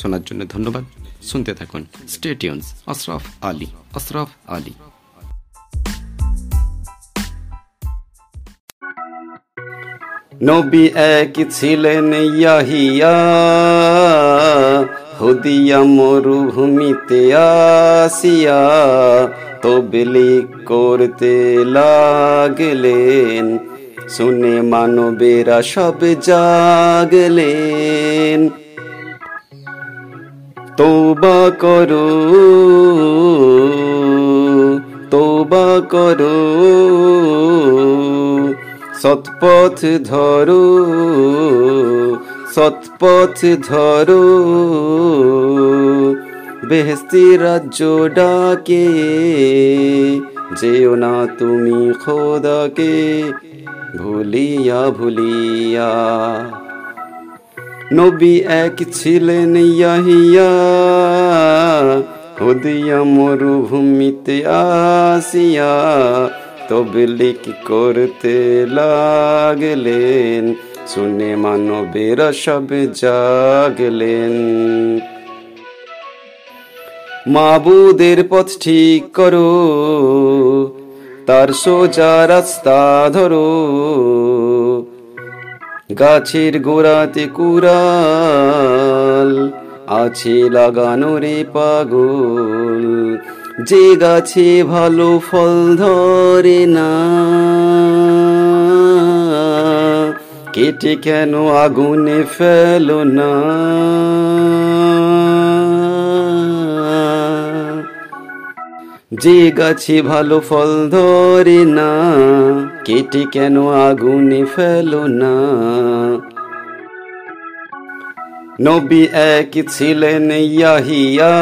শোনার জন্য ধন্যবাদ। শুনতে থাকুন। স্টেটিউন্স আশরাফ আলী। আশরাফ আলী। নবী এক ছিলেন ইয়াহিয়া, হুদিয়া মরুভূমিতে আসিয়া তবলি করতে লাগলেন। শুনে মানবেরা সব জাগলেন। তৌবা করো। তোবা করো। সৎপথ ধরো। সৎপথ ধরো। বেহস্তি রাজ্য ডাকে, যেও না তুমি খোদাকে, ভুলিয়া ভুলিয়া। নবী এক ছিলেন ইয়াহিয়া। হুদিয়া মরুভূমিতে আসিয়া তবলিক করতে লাগলেন। শুনে মানবেরা সব জাগলেন। মাবুদের পথ ঠিক করো, তার সোজা রাস্তা ধরো। গাছের গোড়াতে কুড়াল, আছে লাগানো রে পাগল। যে গাছে ভালো ফল ধরে না, কেটে কেন আগুনে ফেলো না? যে গাছে ভালো ফল ধরে না, কেটে কেন আগুনে ফেলো না? নবী এক ছিলেন ইয়াহিয়া,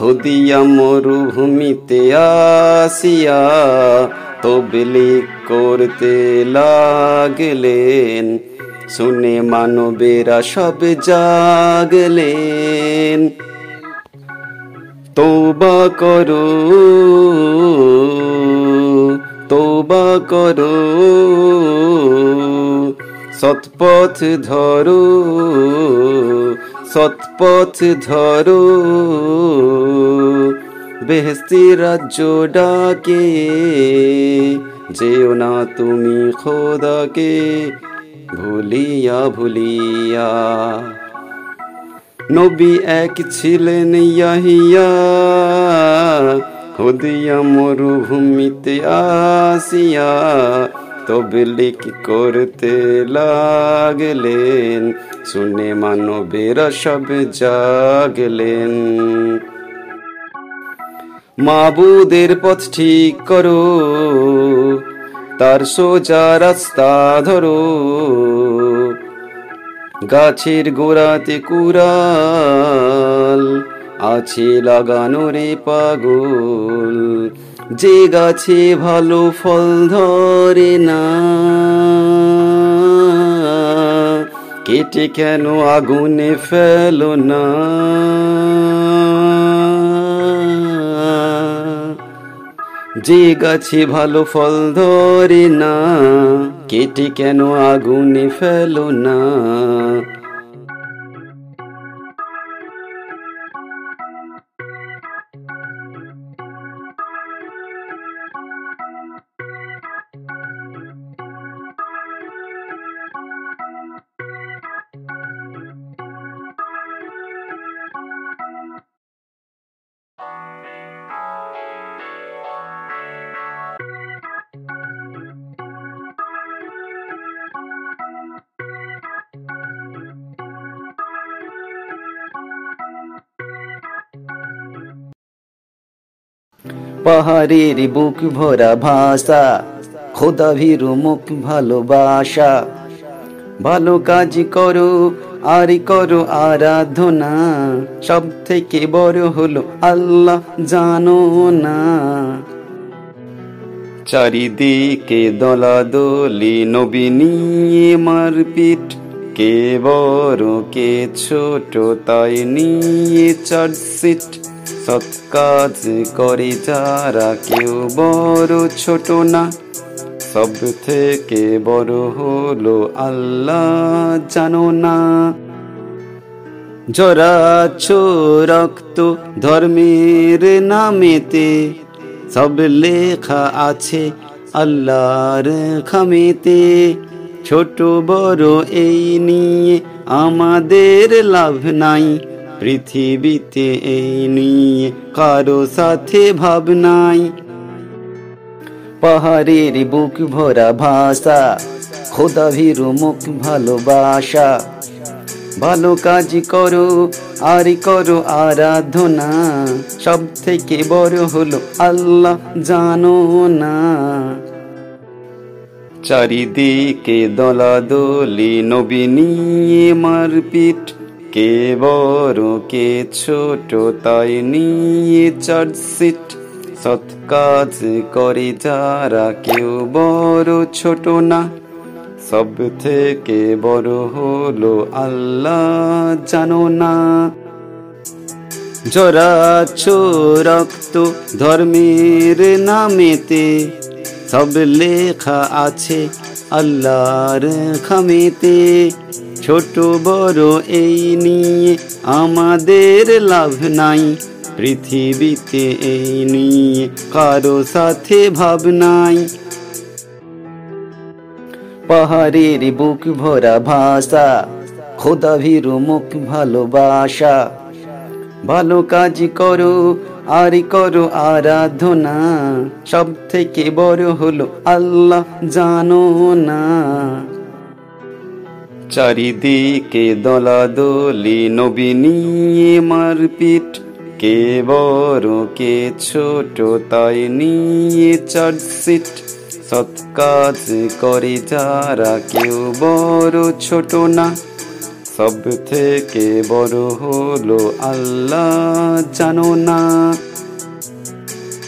হুদিয়া মরুভূমিতে আসিয়া তবলি করতে লাগলেন। শুনে মানবেরা সব জাগলেন। তৌবা করো তৌবা করো, সৎপথ ধরো সৎপথ ধরো। বেহস্তি রাজ্য ডাকে, যেও না তুমি খোদাকে, ভুলিয়া ভুলিয়া। নবী এক ছিলেন ইয়াহিয়া। হুদিয়া মরুভূমিতে আসিয়া তবলিক করতে লাগলেন। শুনে মানবেরা সব জাগলেন। মাবুদের পথ ঠিক করো, তার সোজা রাস্তা ধরো। গাছের গোড়াতে কুড়াল, আছে লাগানো রে পাগল। যে গাছে ভালো ফল ধরে না, কেটে কেন আগুনে ফেলো না? যে গাছে ভালো ফল ধরে না কেটে কেন আগুনে ফেলো না পাহাড়ের বুক ভরা ভাষা, খোদা ভীরু মুখ ভালোবাসা। ভালো কাজ করো, আরি করো আরাধনা সব থেকে বড় হলো আল্লাহ জানো না। চারিদিকে দলাদলি, নবী নিয়ে মারপিট, কে বড়, কে ছোট, তাই নিয়ে চার্জশিট সৎ কাজ করে যারা কেউ বড় ছোট না। সব থেকে বড় হলো আল্লাহ জানো না। জরাচ্ছ রক্ত ধর্মের নামেতে, সব লেখা আছে আল্লাহর খামেতে। ছোট বড় এই নিয়ে আমাদের লাভ নাই পৃথিবীতে এই নিয়ে কারও সাথে ভাব নাই। পাহাড়ের বুক ভরা ভাষা, খোদা ভীরু মুখ ভালোবাসা। ভালো কাজ করো, আর করো আরাধনা। সব থেকে বড় হলো আল্লাহ জানো না। চারিদিকে দলাদলি, নবী নিয়ে মারপিট। কে বড় কে ছোট তাই নিয়ে চার্জশিট সৎ কাজ করে যারা কেউ বড় ছোট না। সব থেকে বড় হলো আল্লাহ জানো না। জরাচ্ছ রক্ত ধর্মের নামেতে সব লেখা আছে আল্লাহর খামেতে। ছোট বড় এই নিয়ে আমাদের লাভ নাই। পৃথিবীতে এই নিয়ে কারও সাথে ভাব নাই। পাহাড়ের বুক ভরা ভাষা খোদা ভীরু মুখ ভালোবাসা। ভালো কাজ করো, আর করো আরাধনা। সব থেকে বড় হলো আল্লাহ জানো না। চারিদিকে দলাদলি, নবী নিয়ে মারপিট। কে বড়, কে ছোট, তাই নিয়ে চার্জশিট সৎ কাজ করে যারা কেউ বড় ছোট না। সব থেকে বড় হলো আল্লাহ জানো না।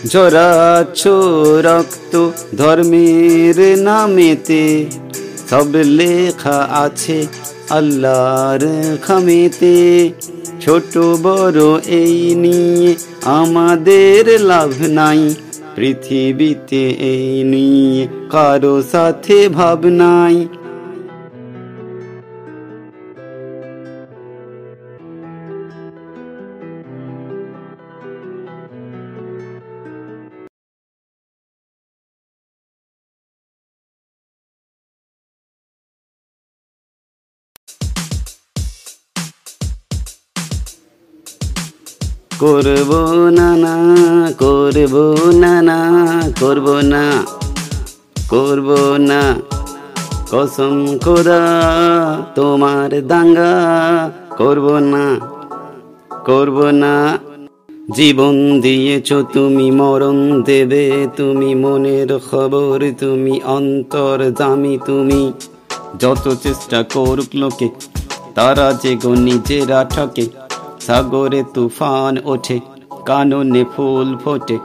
জরাচ্ছ রক্ত ধর্মের নামেতে সব লেখা আছে আল্লাহর খামেতে। ছোট বড় এই নিয়ে আমাদের লাভ নাই, পৃথিবীতে এই নিয়ে কারও সাথে ভাব করব না না, করব না না, করব না করব না। কসম খোদা, তোমার দাঙ্গা করব না করব না। জীবন দিয়েছ তুমি, মরণ দেবে তুমি, মনের খবর তুমি, অন্তর জামি তুমি। যত চেষ্টা করুক লোকে, তারা যে গো নিজেরা ঠকে। সাগরে তুফান ওঠে, কাননে ফুল ফোটে।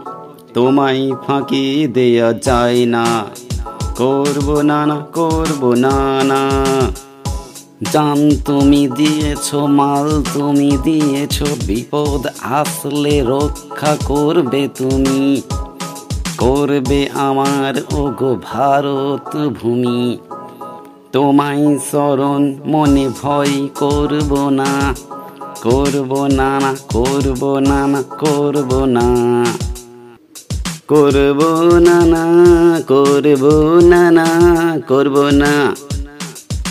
তোমায় ফাঁকি দেয়া যায় না। করব না না করব না না জান তুমি দিয়েছ, মাল তুমি দিয়েছ, বিপদ আসলে রক্ষা করবে তুমি। করবে আমার, ওগো ভারত ভূমি। তোমায় স্মরণ, মনে ভয় করব না। করব না না, করব না না, করব না। করব না না, করব না না, করব না।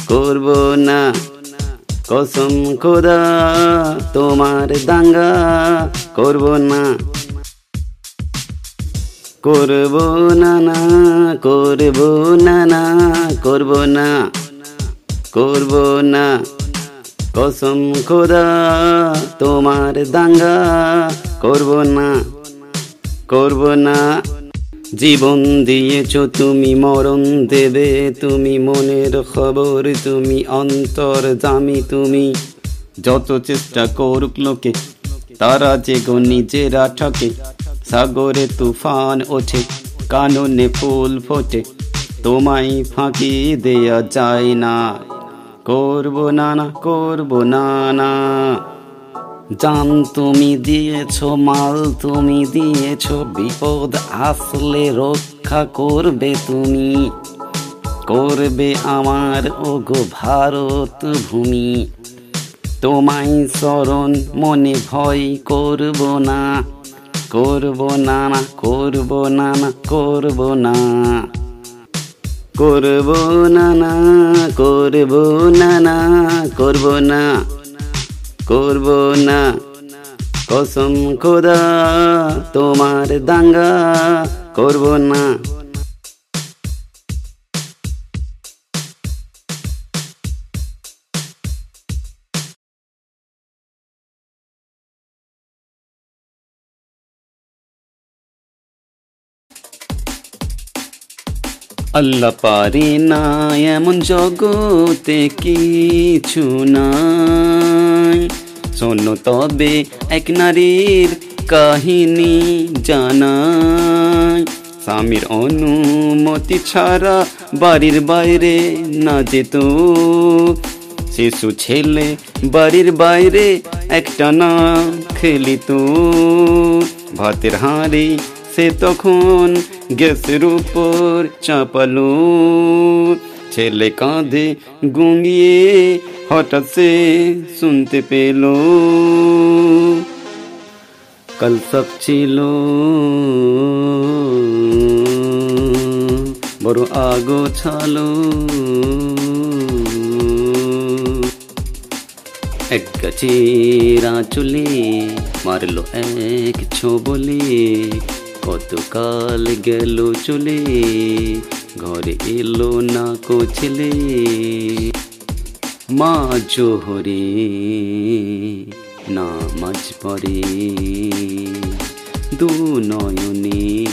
করব না, কসম খোদা, তোমার দাঙ্গা। করব না। করব না না, করব না না, করব না। করব না। কসম খোদা, তোমার দাঙ্গা করব না করব না। জীবন দিয়েছ তুমি, মরণ দেবে তুমি, মনের খবর তুমি, অন্তর জামি তুমি। যত চেষ্টা করুক লোকে, তারা যে গো নিজেরা ঠকে। সাগরে তুফান ওঠে, কাননে ফুল ফোটে। তোমায় ফাঁকি দেয়া যায় না। করব না না করব না না জান তুমি দিয়েছ, মাল তুমি দিয়েছ, বিপদ আসলে রক্ষা করবে তুমি। করবে আমার, ওগো ভারত ভূমি। তোমায় স্মরণ মনে ভয় করব না। করব না না করব না না করব না। করব না না, করব না না, করব না করব না। কসম খোদা, তোমার দাঙ্গা করব না। আল্লাহ পারে না এমন জগতে কিছু নাই। শোনো তবে এক নারীর কাহিনী জানাই। স্বামীর অনুমতি ছাড়া বাড়ির বাইরে না যেত। শিশু ছেলে বাড়ির বাইরে একটা না খেলিত। ভাতের হাঁড়ি সে তখন গ্যাসের উপর চাপালো ছেলে কাঁধে গুঙ্গিয়ে হঠাৎ সে শুনতে পেল কাল সব ছিল বড় আগো ছালো এক গাছেরা চলে মারলো এক ছোবলে কতকাল গেল চলে, ঘরে এলো না কো ছেলে। মা জোহরে নামাজ পড়ে, দু নয়নে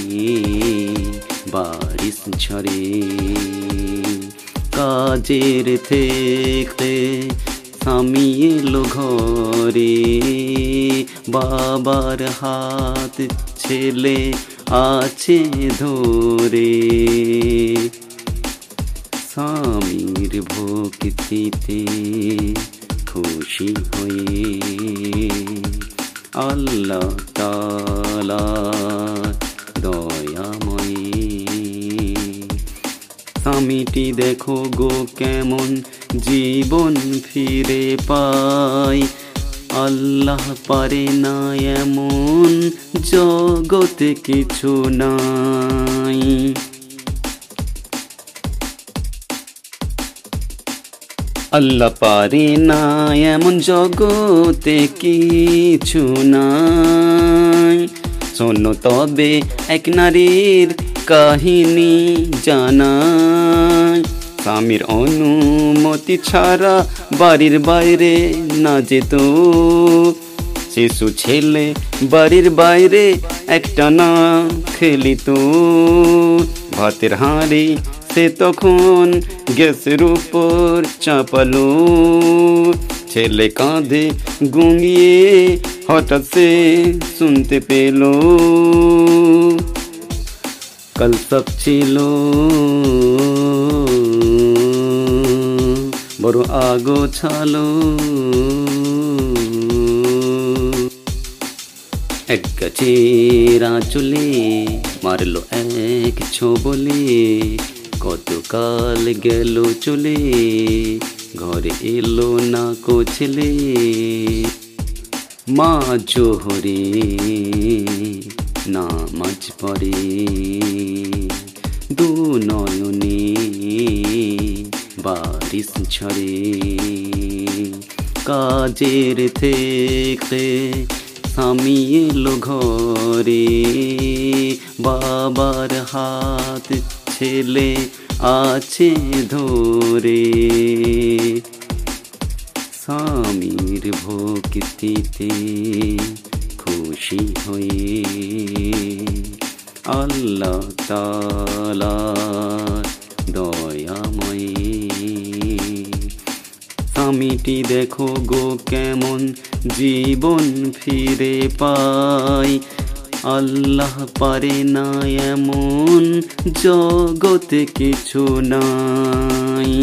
বারিশ ঝরে। কাজের থেকে স্বামী এলো ঘরে, বাবার হাত ছেলে আছে ধরে। স্বামীর ভক্তিতে খুশি হয়ে আল্লাহ তালা স্বামীটি দেখো গো কেমন জীবন ফিরে পায়। আল্লাহ পারে না এমন জগতে কিছু নাই। আল্লাহ পারে না এমন জগতে কিছু নাই। শোনো তবে এক নারীর কাহিনী জানায় স্বামীর অনুমতি ছাড়া বাড়ির বাইরে না যেত। শিশু ছেলে, বাড়ির বাইরে একটা না খেলি খেলিত ভাতের হাঁড়ি, সে তখন গ্যাসের উপর চাপালো। ছেলে কাঁধে গুঙিয়ে হঠাৎ সে শুনতে পেল। কাল সব ছিল। বড় আগো ছালো এক গাছেরা চলে, মারলো এক ছোবলে। কতকাল গেল চলে, ঘরে এলো না কো ছেলে। মা জোহরে নামাজ পড়ে, দু নয়নে বারিশ ঝরে কাজের থেকে স্বামী এলো ঘরে। বাবার হাত ছেলে আছে ধরে। স্বামীর ভক্তিতে খুশি হয়ে আল্লাহ তালা দয়াময় স্বামীটি দেখো গো কেমন জীবন ফিরে পাই আল্লাহ পারে না এমন জগতে কিছু নাই।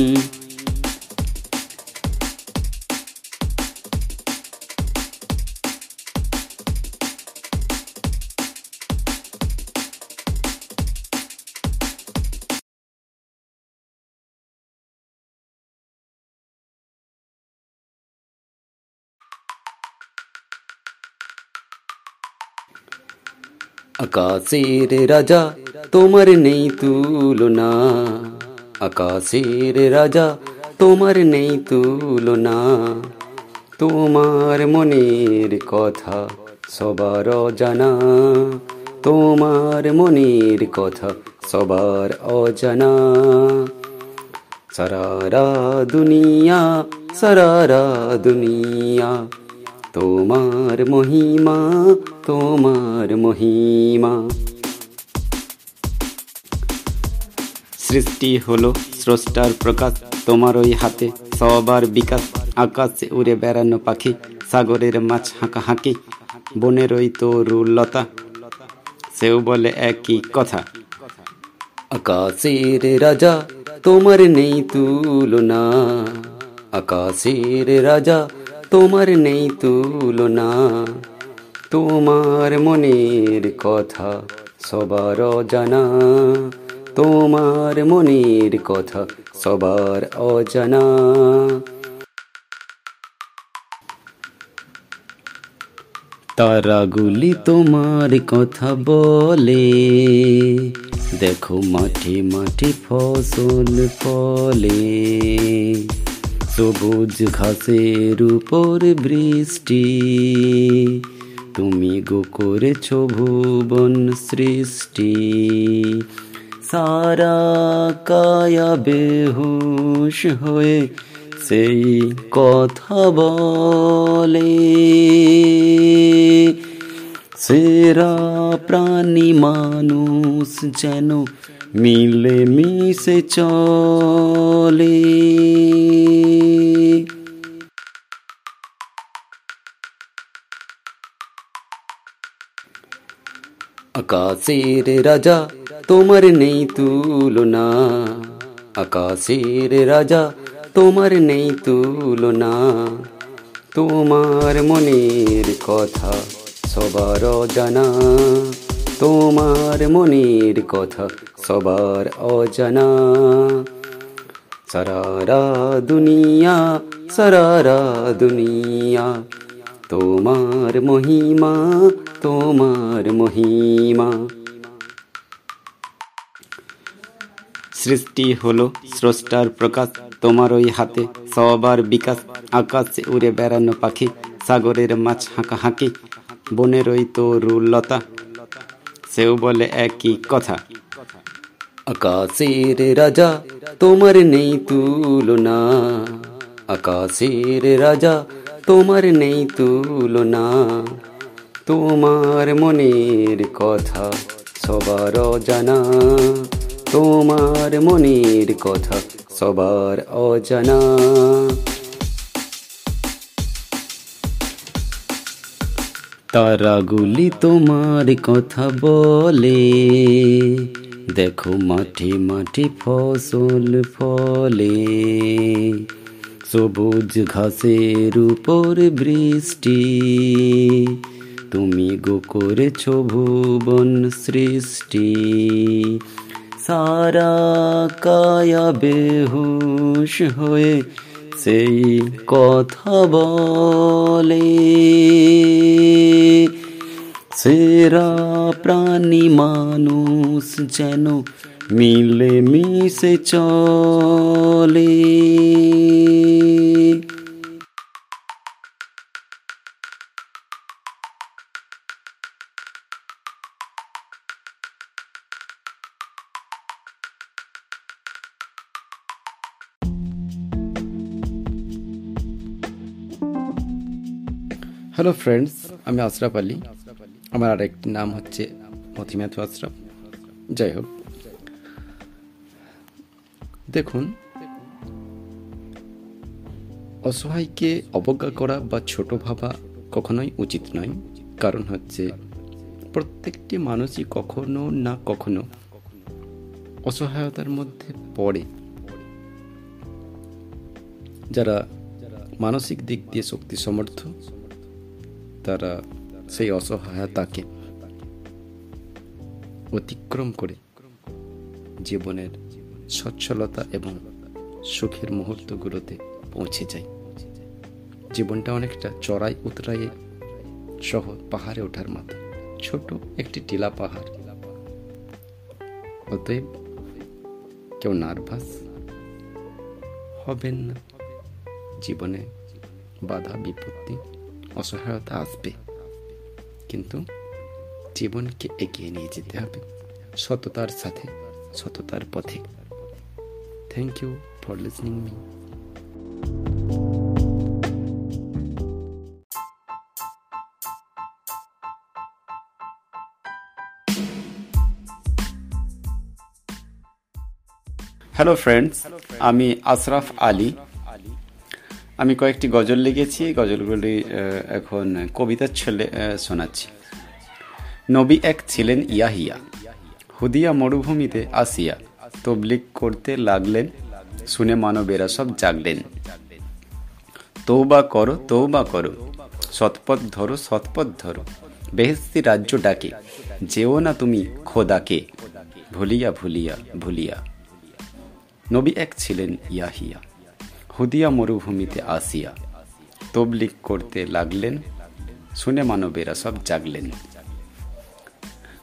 আকাশের রাজা, তোমার নেই তুলনা। আকাশের রাজা, তোমার নেই তুলনা। তোমার মনের কথা সবার অজানা। তোমার মনের কথা সবার অজানা। সারারা দুনিয়া সারারা দুনিয়া। তোমার মহিমা তোমার মহিমা। সৃষ্টি হলো স্রষ্টার প্রকাশ, তোমার ওই হাতে সবার বিকাশ। আকাশে উড়ে বেড়ানো পাখি, সাগরের মাছ হাঁকা হাঁকি বনের ওই তরুলতা। সেও বলে একই কথা, আকাশের রাজা তোমার নেই তুলনা। আকাশের রাজা তোমার নেই তুলনা। তোমার মনের কথা সবার অজানা। তোমার মনের কথা সবার অজানা। তারাগুলি তোমার কথা বলে। দেখো মাঠে মাঠে ফসল ফলে। সবুজ ঘাসের উপর বৃষ্টি। তুমি গো করেছ ভুবন সৃষ্টি। সারা কায়া বেহুশ হয়ে সেই কথা বলে। সেরা প্রাণী মানুষ যেন মিলে মিশে চলে। আকাশের রাজা, তোমার নেই তুলনা। আকাশের রাজা, তোমার নেই তুলনা। তোমার মনের কথা সবার অজানা। তোমার মনের কথা সবার অজানা। সারারা দুনিয়া সারারা দুনিয়া তোমার মহিমা তোমার মহিমা। সৃষ্টি হলো স্রষ্টার প্রকাশ, তোমার ওই হাতে সবার বিকাশ। আকাশে উড়ে বেড়ানো পাখি, সাগরের মাছ হাঁকা হাঁকি, বনের ওই তরুলতা সেও বলে একই কথা, আকাশের রাজা তোমার নেই তুলনা। আকাশের রাজা তোমার নেই তুলনা, তোমার মনের কথা সবার অজানা, তোমার মনের কথা সবার অজানা। তারাগুলি তোমার কথা বলে, দেখো মাঠে মাঠে ফসল ফলে। সবুজ ঘাসের উপর বৃষ্টি। তুমি গো করেছ ভুবন সৃষ্টি। সারা কায়া বেহুশ হয়ে সেই কথা বলে। সেরা প্রাণী মানুষ যেন মিলে মিশে চলে হ্যালো ফ্রেন্ডস আমি আশরাফ আলী আমার আরেকটি নাম হচ্ছে মথিম্যাথু আশরাফ যাই হোক দেখুন, অসহায়কে অবজ্ঞা করা বা ছোট ভাবা কখনোই উচিত নয়। কারণ হচ্ছে, প্রত্যেকটি মানুষই কখনো না কখনো অসহায়তার মধ্যে পড়ে। যারা মানসিক দিক দিয়ে শক্তি সমর্থ, তারা সেই অসহায়তাকে অতিক্রম করে জীবনের সচ্ছলতা এবং সুখের মুহূর্তগুলোতে পৌঁছে যায়। জীবনটা অনেকটা চড়াই উতরাই সহ পাহাড়ে ওঠার মতো। ছোট একটি টিলা পাহাড়। অতএব কেউ নার্ভাস হবেন না। জীবনে বাধা, বিপত্তি, অসহায়তা আসবে। কিন্তু জীবনকে এগিয়ে নিয়ে যেতে হবে। সততার সাথে, সততার পথে। Thank you for listening me hello friends আমি আশরাফ আলী। আমি কয়েকটি গজল লিখেছি। গজলগুলি এখন কবিতার ছেলে শোনাচ্ছি। নবী এক ছিলেন ইয়াহিয়া। হুদিয়া মরুভূমিতে আসিয়া তবলিক করতে লাগলেন, শুনে মানবেরা সব জাগলেন। তৌবা করো তৌবা করো, সৎপথ ধরো সৎপথ ধরো বেহেস্তি রাজ্য ডাকে, যেও না তুমি খোদাকে, ভুলিয়া ভুলিয়া ভুলিয়া। নবী এক ছিলেন ইয়াহিয়া, হুদিয়া মরুভূমিতে আসিয়া। তবলিক করতে লাগলেন, শুনে মানবেরা সব জাগলেন।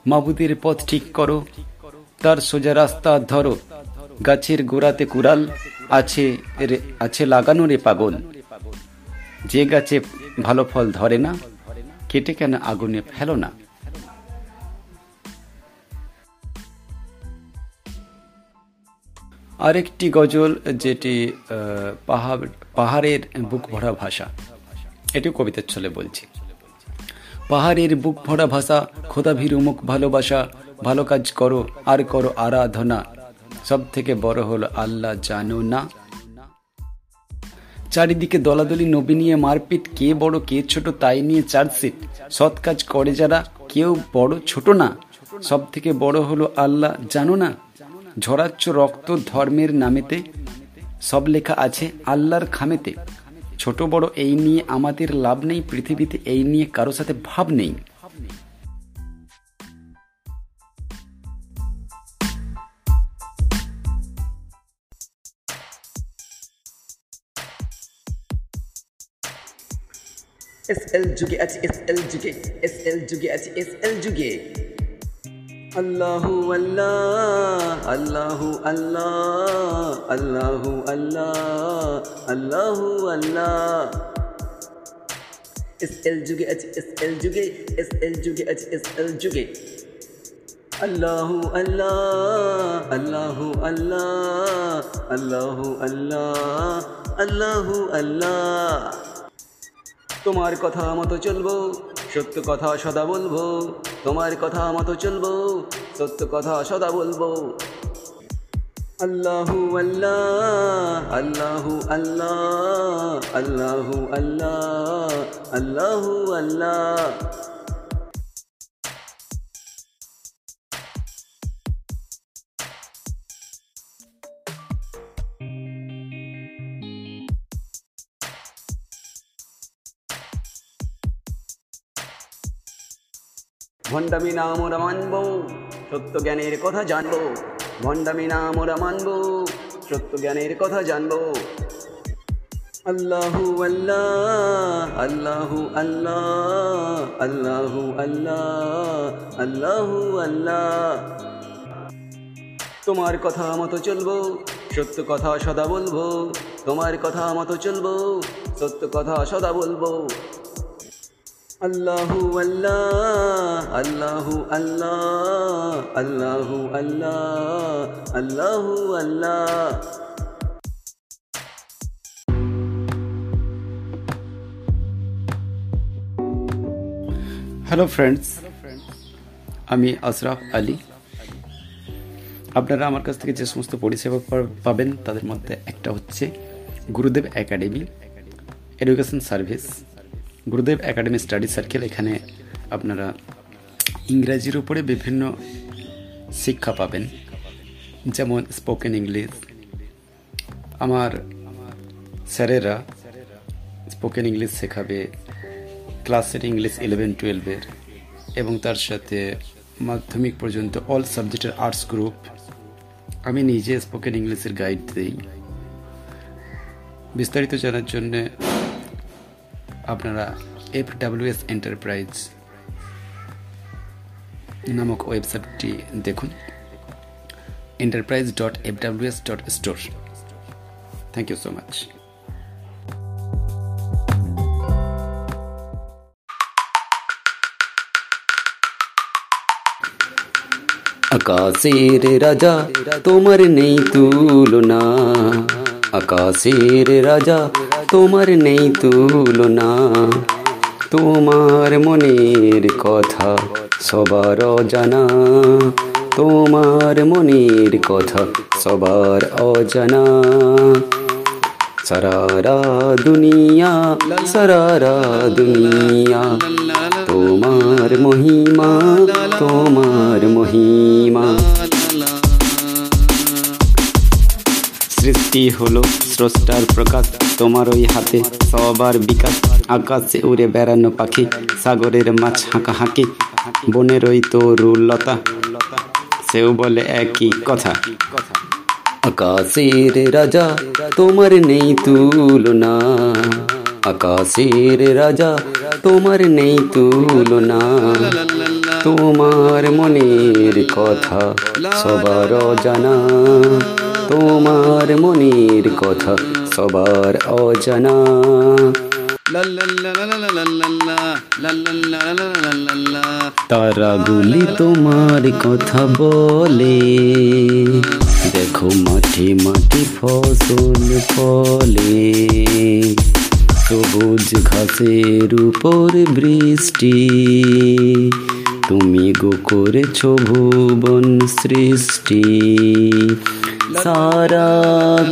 মাবুদের পথ ঠিক করো তার সোজা রাস্তা ধরো। গাছের গোড়াতে কুড়াল, আছে আছে লাগানো রে পাগল। যে গাছে ভালো ফল ধরে না, কেটে কেন আগুনে ফেলো না? আরেকটি গজল যেটি পাহাড়, পাহাড়ের বুক ভরা ভাষা এটি কবিতার ছলে বলছি। পাহাড়ের বুক ভরা ভাষা খোদা ভীরু মুখ ভালোবাসা ভালো কাজ করো, আর করো আরাধনা। সব থেকে বড় হলো আল্লাহ জানো না। চারিদিকে দলাদলি, নবী নিয়ে মারপিট, কে বড়, কে ছোট, তাই নিয়ে চার্জশিট। সৎ কাজ করে যারা, কেউ বড়, ছোট না। সব থেকে বড় হলো আল্লাহ জানো না। ঝরাচ্ছ রক্ত ধর্মের নামেতে। সব লেখা আছে আল্লাহর খামেতে। ছোট বড় এই নিয়ে আমাদের লাভ নেই, পৃথিবীতে এই নিয়ে কারও সাথে ভাব নেই। এস এল যুগে আছে এস এল যুগে এস এল যুগে আছে এস এল যুগে আল্লাহু আল্লাহ আল্লাহু আল্লাহ আল্লাহু আল্লাহ আল্লাহু আল্লাহ এস এল যুগে আছে এস এল যুগে এস এল যুগে তোমার কথা মতো চলবো, সত্য কথা সদা বলব, তোমার কথা মতো চলবো, সত্য কথা সদা বলব। আল্লাহু আল্লাহ আল্লাহু আল্লাহ আল্লাহু আল্লাহ আল্লাহু আল্লাহ। ভণ্ডামি নাম ওরা মানব, সত্য জ্ঞানের কথা জানব। ভণ্ডামি নাম ওরা মানব, সত্য জ্ঞানের কথা জানব। আল্লাহু আল্লাহ আল্লাহু আল্লাহ আল্লাহু আল্লাহ আল্লাহু আল্লাহ। তোমার কথা মতো চলবো, সত্য কথা সদা বলব। তোমার কথা মতো চলবো, সত্য কথা সদা বলব। আল্লাহু আল্লাহ আল্লাহু আল্লাহ আল্লাহু আল্লাহ আল্লাহু আল্লাহ। হ্যালো ফ্রেন্ডস আমি আশরাফ আলী। আপনারা আমার কাছ থেকে যে সমস্ত পরিষেবা পাবেন, তাদের মধ্যে একটা হচ্ছে Gurudev academy education service Gurudev academy study circle, এখানে আপনারা ইংরাজির উপরে বিভিন্ন শিক্ষা পাবেন। যেমন স্পোকেন ইংলিশ আমার স্যারেরা স্পোকেন ইংলিশ শেখাবে, ক্লাসের ইংলিশ ইলেভেন টুয়েলভের এবং তার সাথে মাধ্যমিক পর্যন্ত অল সাবজেক্টের আর্টস গ্রুপ আমি নিজে স্পোকেন ইংলিশের গাইড দিই। বিস্তারিত জানার জন্য আপনারা এফ ডাব্লিউএস এন্টারপ্রাইজ নামক ওয়েবসাইটটি দেখুন enterprise dot F WS dot store thank you so much আকাশের রাজা তোমার নেই তুলনা আকাশের রাজা তোমার নেই তুলনা। তোমার মনের কথা সবার অজানা। তোমার মনের কথা সবার অজানা। সারারা দুনিয়া সারারা দুনিয়া। তোমার মহিমা তোমার মহিমা। সৃষ্টি হলো স্রষ্টার প্রকাশ। তোমার ওই হাতে সবার বিকাশ। আকাশে উড়ে বেড়ানো পাখি, সাগরের মাছ হাঁকা হাঁকি বনের ওই তরুলতা, সেও বলে একই কথা। আকাশের রাজা, তোমার নেই তুলনা। আকাশের রাজা, তোমার নেই তুলনা। তোমার মনের কথা সবার জানা তোমার মনের কথা সবার অজানা। তারাগুলি তোমার কথা বলে। দেখো মাঠে মাঠে ফসল ফলে। সবুজ ঘাসের উপর বৃষ্টি। তুমি গো করেছ ভুবন সৃষ্টি। সারা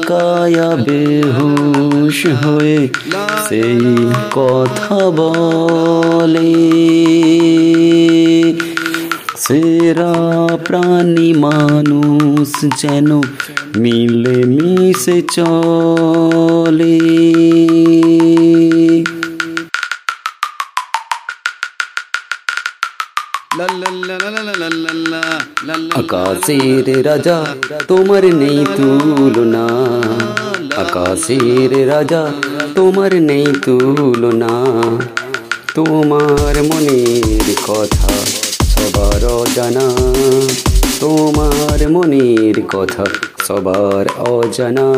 কায়া বেহুশ হয়ে সেই কথা বলে। সেরা প্রাণী মানুষ যেন মিলে মিশে চলে। আকাশের রাজা, তোমার নেই তুলনা। আকাশের রাজা, তোমার নেই তুলনা। তোমার মনের কথা সবার অজানা। তোমার মনের কথা সবার অজানা।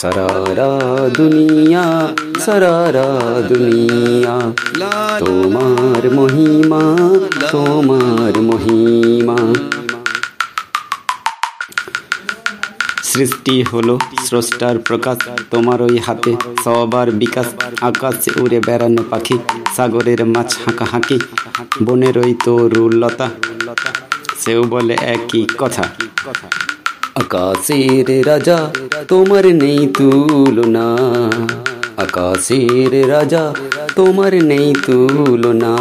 সারারা দুনিয়া সারারা দুনিয়া। তোমার মহিমা তোমার মহিমা। সৃষ্টি হলো স্রষ্টার প্রকাশ, তোমার ওই হাতে সবার বিকাশ। আকাশে উড়ে বেড়ানো পাখি, সাগরের মাছ হাঁকা হাঁকি বনের ওই তরুলতা সেও বলে একই কথা কথা। আকাশের রাজা, তোমার নেই তুলনা। আকাশের রাজা, তোমার নেই তুলনা।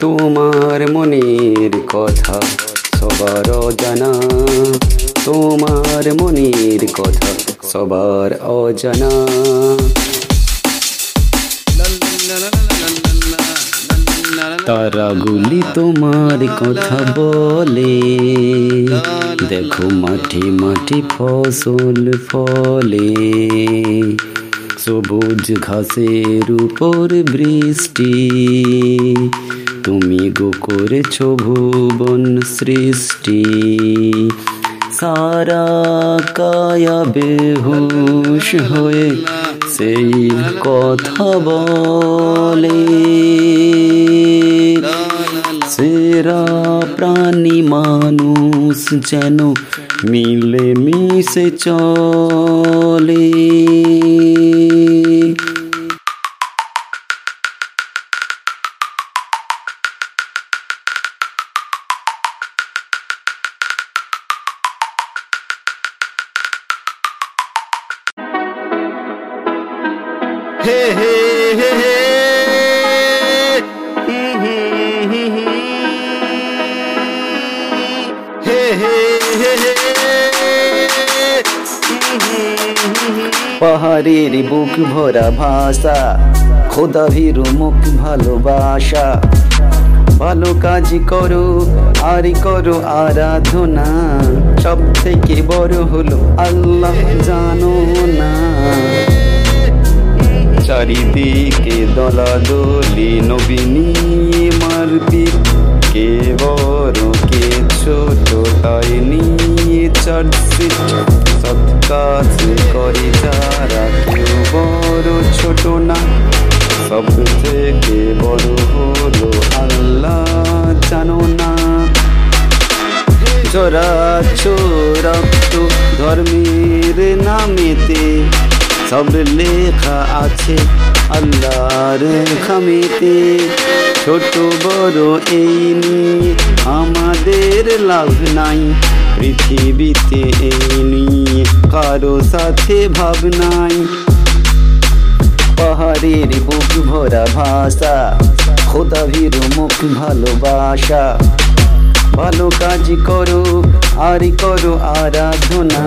তোমার মনের কথা সবার অজানা। তোমার মনের কথা সবার অজানা। তারাগুলি তোমার কথা বলে। দেখো মাঠে মাঠে ফসল ফলে। সবুজ ঘাসের উপর বৃষ্টি। তুমি গো করেছ ভুবন সৃষ্টি। সারা কায়া বেহুশ হয়ে সেই কথা বলে। সেরা প্রাণী মানুষ যেন মিলে মিশে চলে পাহাড়ের বুক ভরা ভাষা খোদা ভীরু মুখ ভালোবাসা। ভালো কাজ করো, আর করো আরাধনা। সব থেকে বড় হলো আল্লাহ জানো না। চারিদিকে দলাদলি নবীনী মারপিট। কে বড় কে ছোট তাই নিয়ে চার্জশিট সব কাজ করে যারা কেউ বড় ছোট না। সব থেকে বড় হলো আল্লাহ, জানো না। জরা রক্ত ধর্মের নামেতে সব লেখা আছে আল্লাহর খামেতে। ছোট বড় এই নিয়ে আমাদের লাভ নাই, পৃথিবীতে এই নিয়ে। কারও সাথে ভাব নাই পাহাড়ের বুক ভরা ভাষা খোদা ভীর মুখ ভালোবাসা। ভালো কাজ করো, আর করো আরাধনা।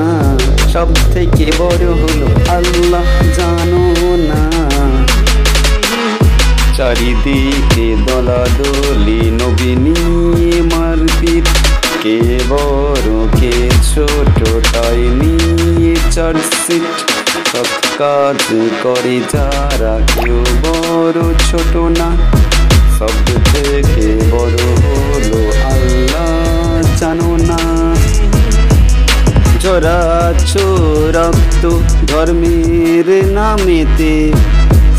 সব থেকে বড় হলো আল্লাহ জানো না। চারিদিকে দলাদলি নবীনী মারপিট চার্জশিট সব কাজ করে যারা কেউ বড় ছোট না, সব থেকে বড় হলো আল্লাহ জানো না। জরাচ্ছ রক্ত ধর্মের নামেতে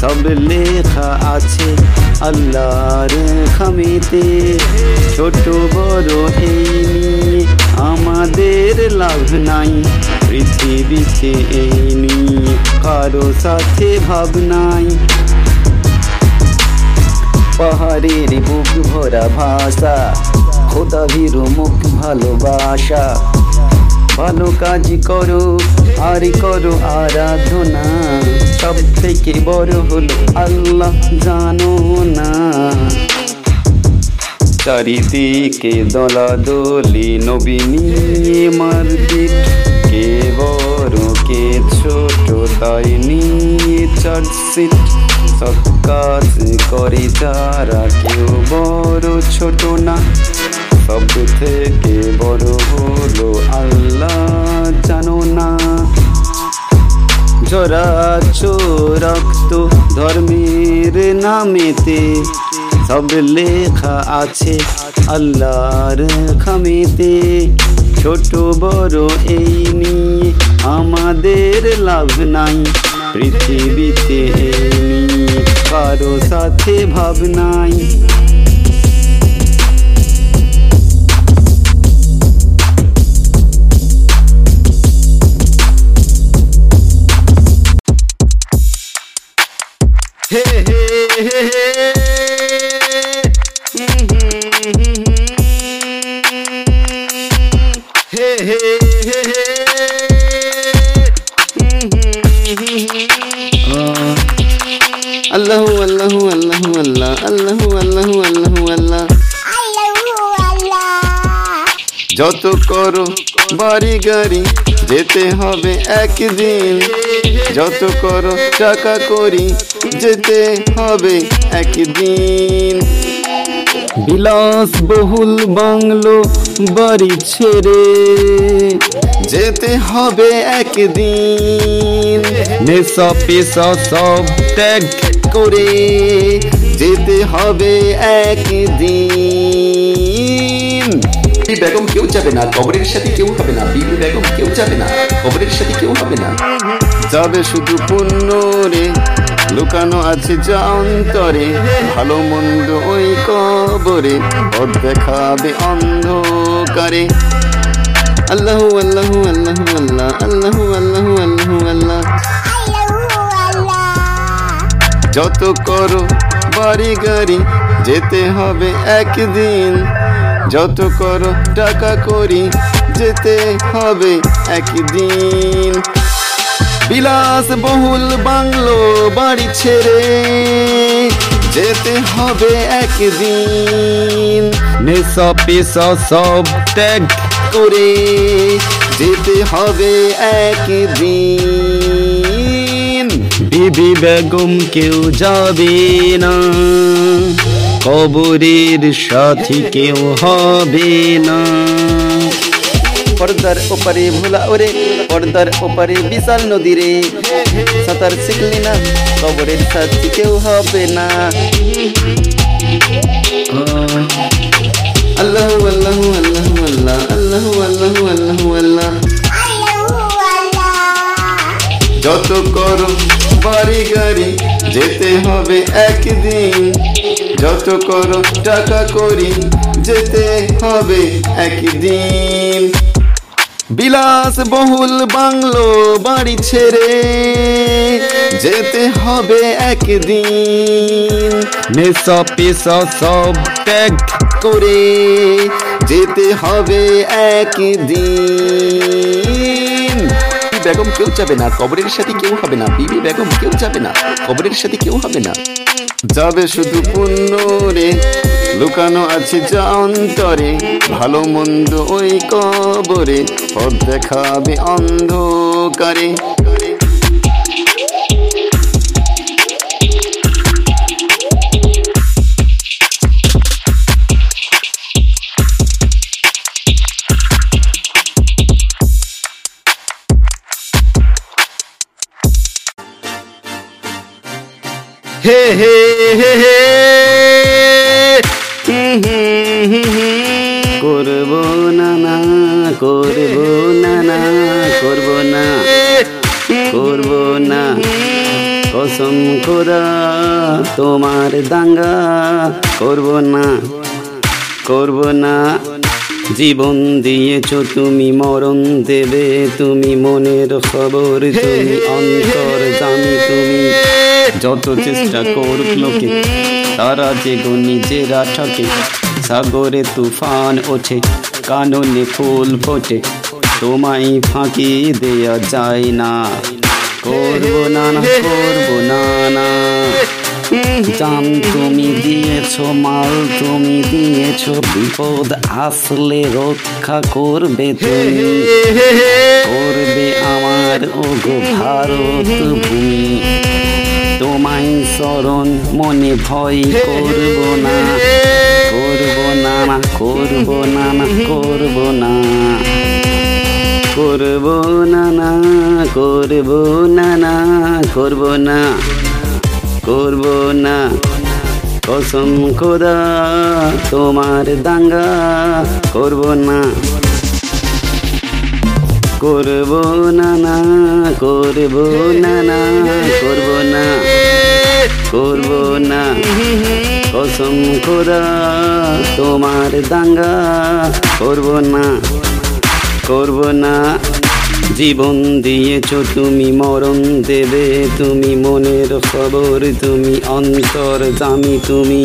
সব লেখা আছে আল্লাহর খামেতে। ছোট বড় এই নিয়ে আমাদের লাভ নাই। নিয়ে কারও সাথে ভাব নাই পাহাড়ের বুক ভরা ভাষা খোদা ভীরু মুখ ভালোবাসা। ভালো কাজ করো, আর করো আরাধনা। সব থেকে বড় হলো আল্লাহ জানো না। চারিদিকে দলাদলি নবীনী মারপিট। কে বড় কে ছোট, তাই নিয়ে চার্জশিট সব কাজ করে যারা কেউ বড়, ছোট না। সব থেকে বড় হলো আল্লাহ জানো না। জরাচ্ছ রক্ত ধর্মের নামেতে সব লেখা আছে আল্লাহর খামেতে। ছোট বড় এই নিয়ে আমাদের লাভ নাই পৃথিবীতে এই নিয়ে কারও সাথে ভাব নাই। যত করো, বাড়ি গাড়ি যেতে হবে একদিন। যত করো, টাকা করি যেতে হবে একদিন। বিলাস বহুল বাংলো বাড়ি ছেড়ে যেতে হবে একদিন। নেশা পেশা সব ত্যাগ করে যেতে হবে একদিন। বিবি বেগম কেউ যাবে না। কবরের সাথে কেউ হবে না। বিবি বেগম কেউ যাবে না। কবরের সাথে কেউ হবে না। যাবে শুধু পুণ্য রে। লুকানো আছে যা অন্তরে। ভালো মন্দ ওই কবরে। দেখাবে অন্ধকারে। আল্লাহ আল্লাহ আল্লাহ আল্লাহ। আল্লাহ আল্লাহ আল্লাহ আল্লাহ। যত করো বাড়ি গাড়ি, যেতে হবে একদিন। যত করো, টাকা করি, যেতে হবে একদিন। বিলাস বহুল বাংলো বাড়ি ছেড়ে, যেতে হবে একদিন। সব ত্যাগ করে, যেতে হবে একদিন। বিবি বেগম কেউ যাবে না। কবরের সাথী কেউ হবে না। পর্দার ওপারে ভোলা ওরে, পর্দার ওপারে বিশাল নদী রে। সাঁতার শিখলি না, কবরের সাথী কেউ হবে না। আল্লাহ আল্লাহ আল্লাহ আল্লাহ আল্লাহ আল্লাহ আল্লাহ আল্লাহ। যত করো বাড়ি গাড়ি যেতে হবে একদিন। যত করো, টাকা করি, যেতে হবে একদিন। বিলাস বহুল বাংলো বাড়ি ছেড়ে, যেতে হবে একদিন। সব ত্যাগ করে, যেতে হবে একদিন। বেগম কেউ যাবে না, কবরের সাথে কেউ হবে না। বিবি বেগম কেউ যাবে না, কবরের সাথে কেউ হবে না। যাবে শুধু পুণ্য রে লুকানো আছে যা অন্তরে ভালো মন্দ ওই কবরে দেখাবে অন্ধকারে। হে হে হে হে। করব না না করব না না করব না। করব না। কসম খোদা তোমার দাঙ্গা করব না। করব না। জীবন দিয়েছ তুমি মরণ দেবে তুমি মনের খবর তুমি অন্তর জানি তুমি। যত চেষ্টা করুক লোকে, তারা যে গো নিজেরা ঠকে সাগরে তুফান ওঠে, কাননে ফুল ফোটে, তোমায় ফাঁকি দেয়া যায় না। করব না না করব না না জান তুমি দিয়েছ, মাল তুমি দিয়েছ, বিপদ আসলে রক্ষা করবে তুমি। করবে আমার ও গো ভারত ভূমি। স্মরণ মনে ভয় করব না। করব না না করব না না, করব না। করব না না, করব না না, করব না। করব না। কসম খোদা, তোমার দাঙ্গা করব না। করব না না করব না না করব না করব না। কসম খোদা, তোমার দাঙ্গা করব না করব না। জীবন দিয়েছ তুমি, মরণ দেবে তুমি, মনের খবর তুমি, অন্তর জামি তুমি।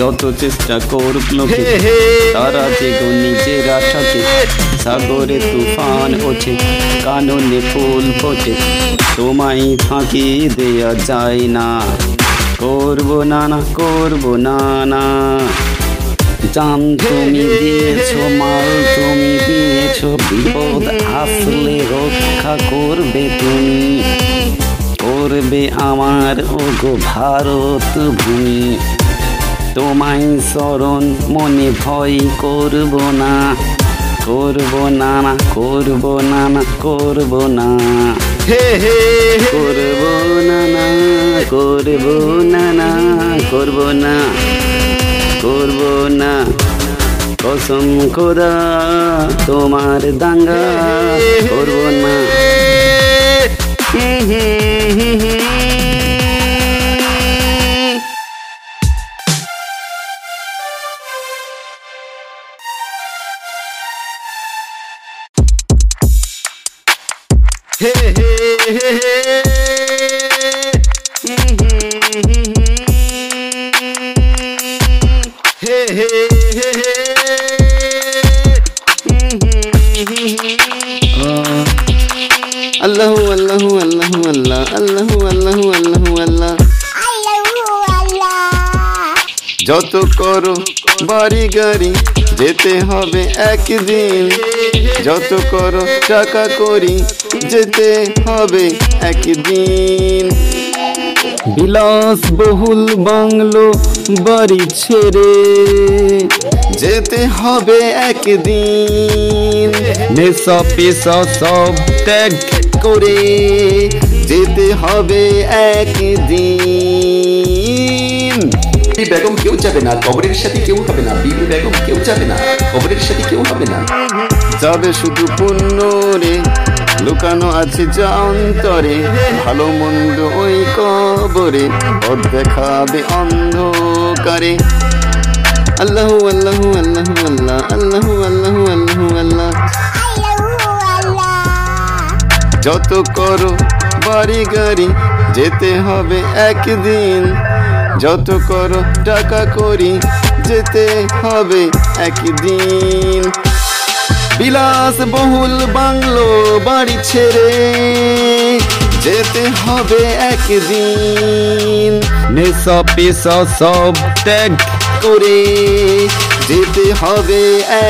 যত চেষ্টা করুক লোকে তারা যে নিজেরা ঠকে সাগরে তুফান ওঠে কাননে ফুল ফোটে তোমায় ফাঁকি দেয়া যায় না। করব না না করব না না জান তুমি দিয়েছ মাল তুমি দিয়েছ বিপদ আসলে রক্ষা করবে তুমি। করবে আমার ও গো ভারত ভূমি। তোমায় স্মরণ মনে ভয় করব না। করব না না করব না না করব না। হে হে করব না না করব না না করব না। করব না। কসম খোদা তোমার দাঙ্গা করব না। আল্লাহ আল্লাহ আল্লাহ গাড়ি যেতে হবে একদিন। যত করো টাকা করি যেতে হবে একদিন। বিলাস বহুল বাংলো বাড়ি ছেড়ে যেতে হবে একদিন। নেশা পেশা সব ত্যাগ করে যেতে হবে একদিন। বিবি বেগম কেউ যাবে না কবরের সাথে কেউ হবে না বিবি বেগম কেউ যাবে না কবরের সাথে কেউ হবে না। যাবে শুধু পুণ্য রে, লুকানো আছে যা অন্তরে, ভালো মন্দ ওই কবরে ওর দেখাবে অন্ধকারে। আল্লাহু আল্লাহু আল্লাহু আল্লাহ, আল্লাহু আল্লাহু আল্লাহু আল্লাহ। যত করো, বাড়ি গাড়ি, যেতে হবে একদিন। যত করো, টাকা করি, যেতে হবে একদিন। বিলাস বহুল বাংলো বাড়ি ছেড়ে, যেতে হবে একদিন। নেশা পেশা সব ত্যাগ করে, যেতে হবে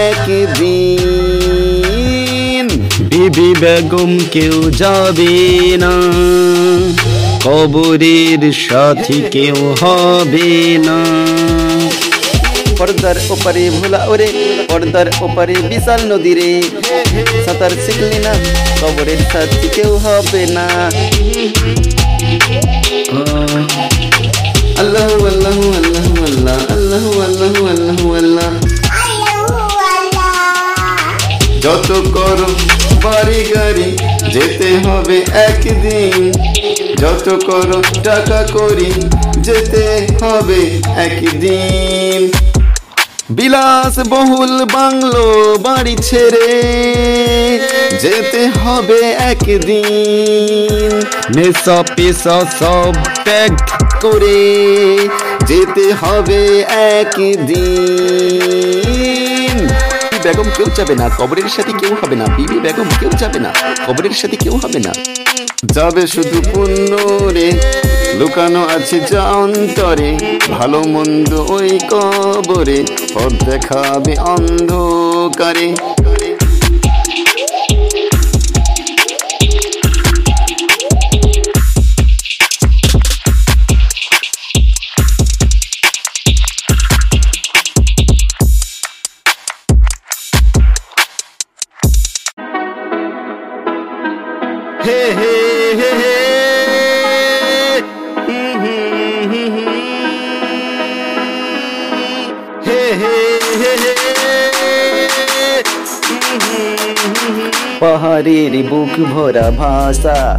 একদিন। বিবি বেগম কেউ যাবে না। কবরের সাথী কেউ হবে না। পর্দার ওপারে ভোলা ওরে, পর্দার ওপারে বিশাল নদী রে। সাঁতার শিখলি না, কবরের সাথী কেউ হবে না। আল্লাহ আল্লাহ আল্লাহ আল্লাহ আল্লাহ আল্লাহ আল্লাহ আল্লাহ। যত করো, বাড়ি গাড়ি যেতে হবে একদিন। যত করো টাকা করি, যেতে হবে একদিন। বিলাস বহুল বাংলো বাড়ি ছেড়ে, যেতে হবে একদিন। নেশা পেশা সব ত্যাগ করে, যেতে হবে একদিন। বেগম কেউ যাবে না, কবরের সাথে কেউ হবে না, বিবি বেগম কেউ যাবে না, কবরের সাথে কেউ হবে না। যাবে শুধু পুণ্যরে লুকানো আছে যা অন্তরে ভালো মন্দ ওই কবরে দেখাবে অন্ধকারে। ভরা ভাষা,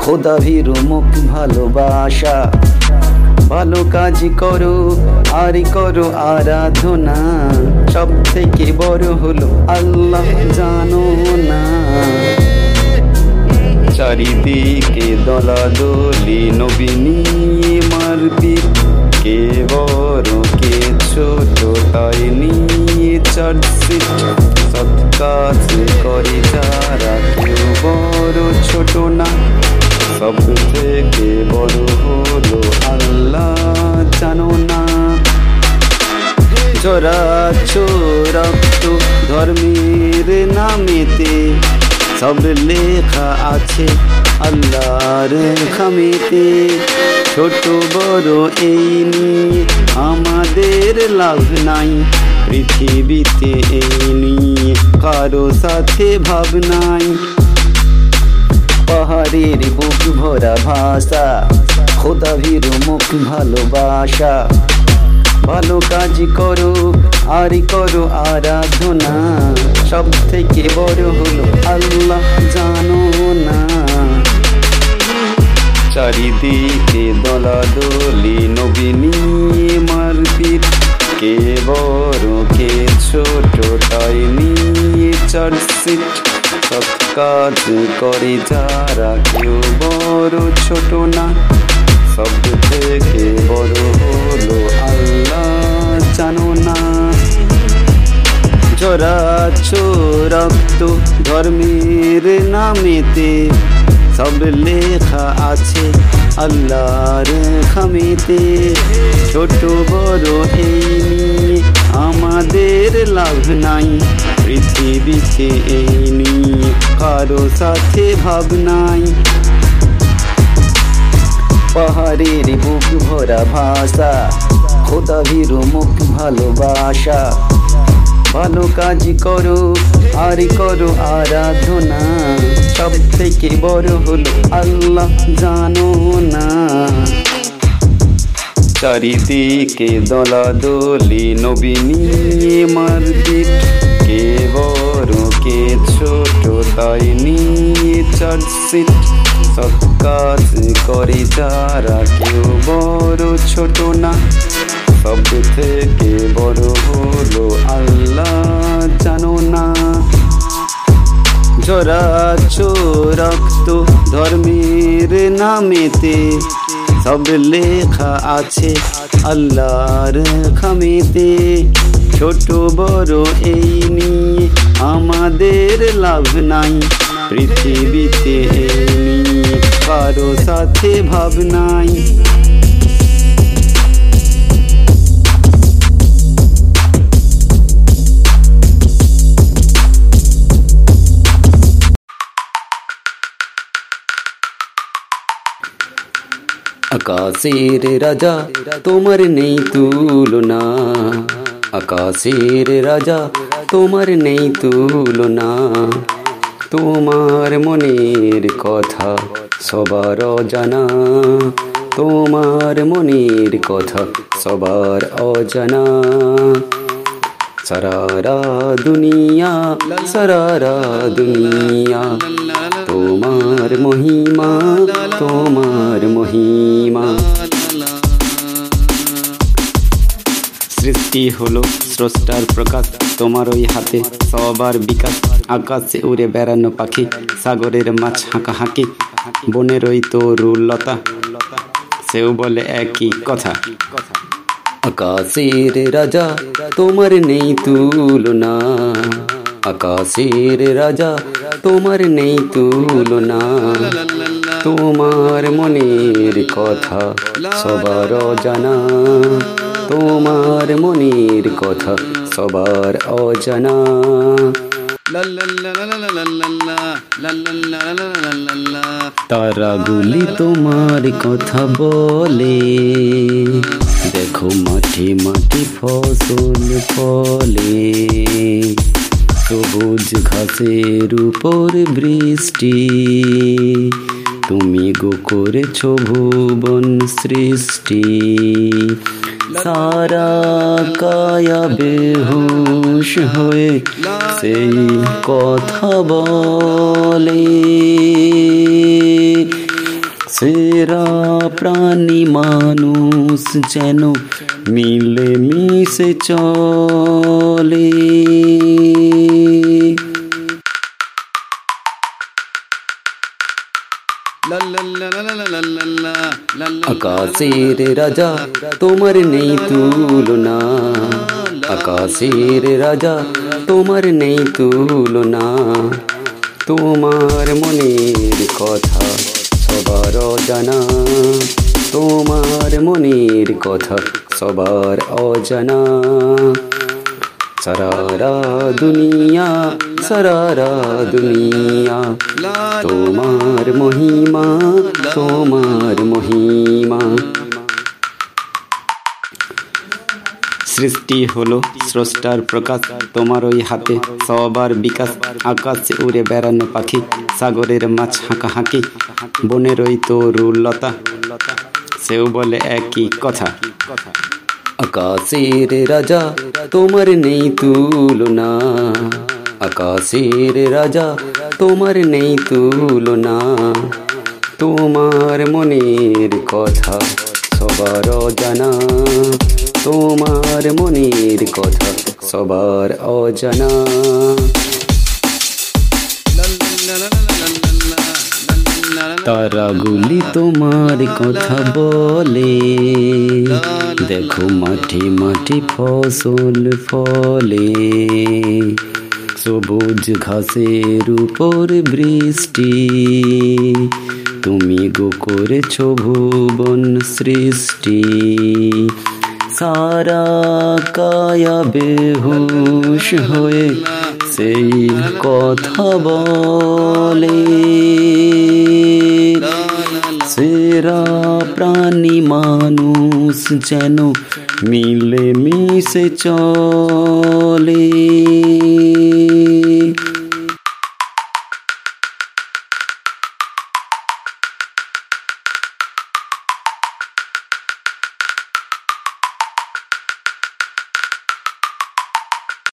খোদা ভীরু মুখ ভালোবাসা। ভালো কাজ করো, আর করো আরাধনা। সব থেকে বড় হলো আল্লাহ জানো না। চারিদিকে দলাদলি নবীনী মারপিট। কে বড় কে ছোট তাই নিয়ে চার্জশিট সৎ কাজ করে কেউ বড় ছোট না। সব থেকে বড় হলো আল্লাহ, জানো না। জরা রক্ত ধর্মের নামেতে সব লেখা আছে আল্লাহর খামেতে। ছোট বড় এই নিয়ে আমাদের লাভ নাই, পৃথিবীতে এই নিয়ে কারও সাথে ভাব নাই। পাহাড়ের বুক ভরা ভাষা খোদা ভীর মুখ ভালোবাসা। ভালো কাজ করো আর করো আরাধনা। সব থেকে বড় হলো আল্লাহ জানো না চারিদিকে দলাদলি নবীনী মারপিট। কে বড়, কে ছোট, তাই নিয়ে চার্জশিট সব কাজ করে যারা কেউ বড় ছোট না। সব থেকে বড় হলো আল্লাহ, জানো না। জরাচ্ছ রক্ত ধর্মের নামেতে সব লেখা আছে আল্লাহর খামিতে। ছোট বড় এই আমাদের লাভ নাই। পৃথিবীতে এই নিয়ে কারও সাথে ভাব নাই পাহাড়ের বুক ভরা ভাষা খোদা ভীরু মুখ ভালোবাসা। ভালো কাজ করো, আর করো আরাধনা। সব থেকে বড় হলো আল্লাহ জানো না। চারিদিকে দলাদলি নবীনী মারপিট। কে বড় কে ছোট তাই নিয়ে চার্জশিট সব কাজ করে যারা কেউ বড় ছোট না। সব থেকে বড় হলো আল্লাহ জানো না। জরাচ্ছ রক্ত ধর্মের নামেতে সব লেখা আছে আল্লাহর খামেতে। ছোট বড় এই নিয়ে আমাদের লাভ নাই। পৃথিবীতে কারও সাথে ভাব নাই। আকাশের রাজা, তোমার নেই তুলনা। আকাশের রাজা, তোমার নেই তুলনা। তোমার মনের কথা সবার অজানা। তোমার মনের কথা সবার অজানা। সারারা দুনিয়া সারারা দুনিয়া, তোমার মহিমা তোমার মহিমা। সৃষ্টি হলো স্রষ্টার প্রকাশ। তোমার ওই হাতে সবার বিকাশ। আকাশে উড়ে বেড়ানো পাখি, সাগরের মাছ হাঁকা হাঁকি বনের ওই তরুলতা, সেও বলে একই কথা। আকাশের রাজা, তোমার নেই তুলনা। আকাশের রাজা, তোমার নেই তুলনা। তোমার মনের কথা সবার জানা তোমার মনের কথা সবার অজানা। তারাগুলি তোমার কথা বলে। দেখো মাঠে মাঠে ফসল ফলে। সবুজ ঘাসের উপর বৃষ্টি। তুমি গো করেছ ভুবন সৃষ্টি। সারা কায়া বেহুশ হয়ে সেই কথা বলে। সেরা প্রাণী মানুষ যেন মিলে মিশে চলে। আকাশের রাজা, তোমার নেই তুলনা। আকাশের রাজা, তোমার নেই তুলনা। তোমার মনের কথা সবার অজানা। তোমার মনের কথা সবার অজানা। সারারা দুনিয়া সারারা দুনিয়া। তোমার মহিমা তোমার মহিমা। সৃষ্টি হলো স্রষ্টার প্রকাশ, তোমার ওই হাতে সবার বিকাশ। আকাশে উড়ে বেড়ানো পাখি, সাগরের মাছ হাঁকা হাঁকি বনের ওই তরুলতা সেও বলে একই কথা। আকাশের রাজা, তোমার নেই তুলনা। আকাশের রাজা, তোমার নেই তুলনা। তোমার মনের কথা সবার অজানা। তোমার মনের কথা সবার অজানা। তারাগুলি তোমার কথা বলে। দেখো মাঠে মাঠে ফসল ফলে। সবুজ ঘাসের উপর বৃষ্টি। তুমি গো করেছ ভুবন সৃষ্টি। সারা কায়া বেহুশ হয়ে সেই কথা বলে। সেরা প্রাণী মানুষ যেন মিলে মিশে চলে।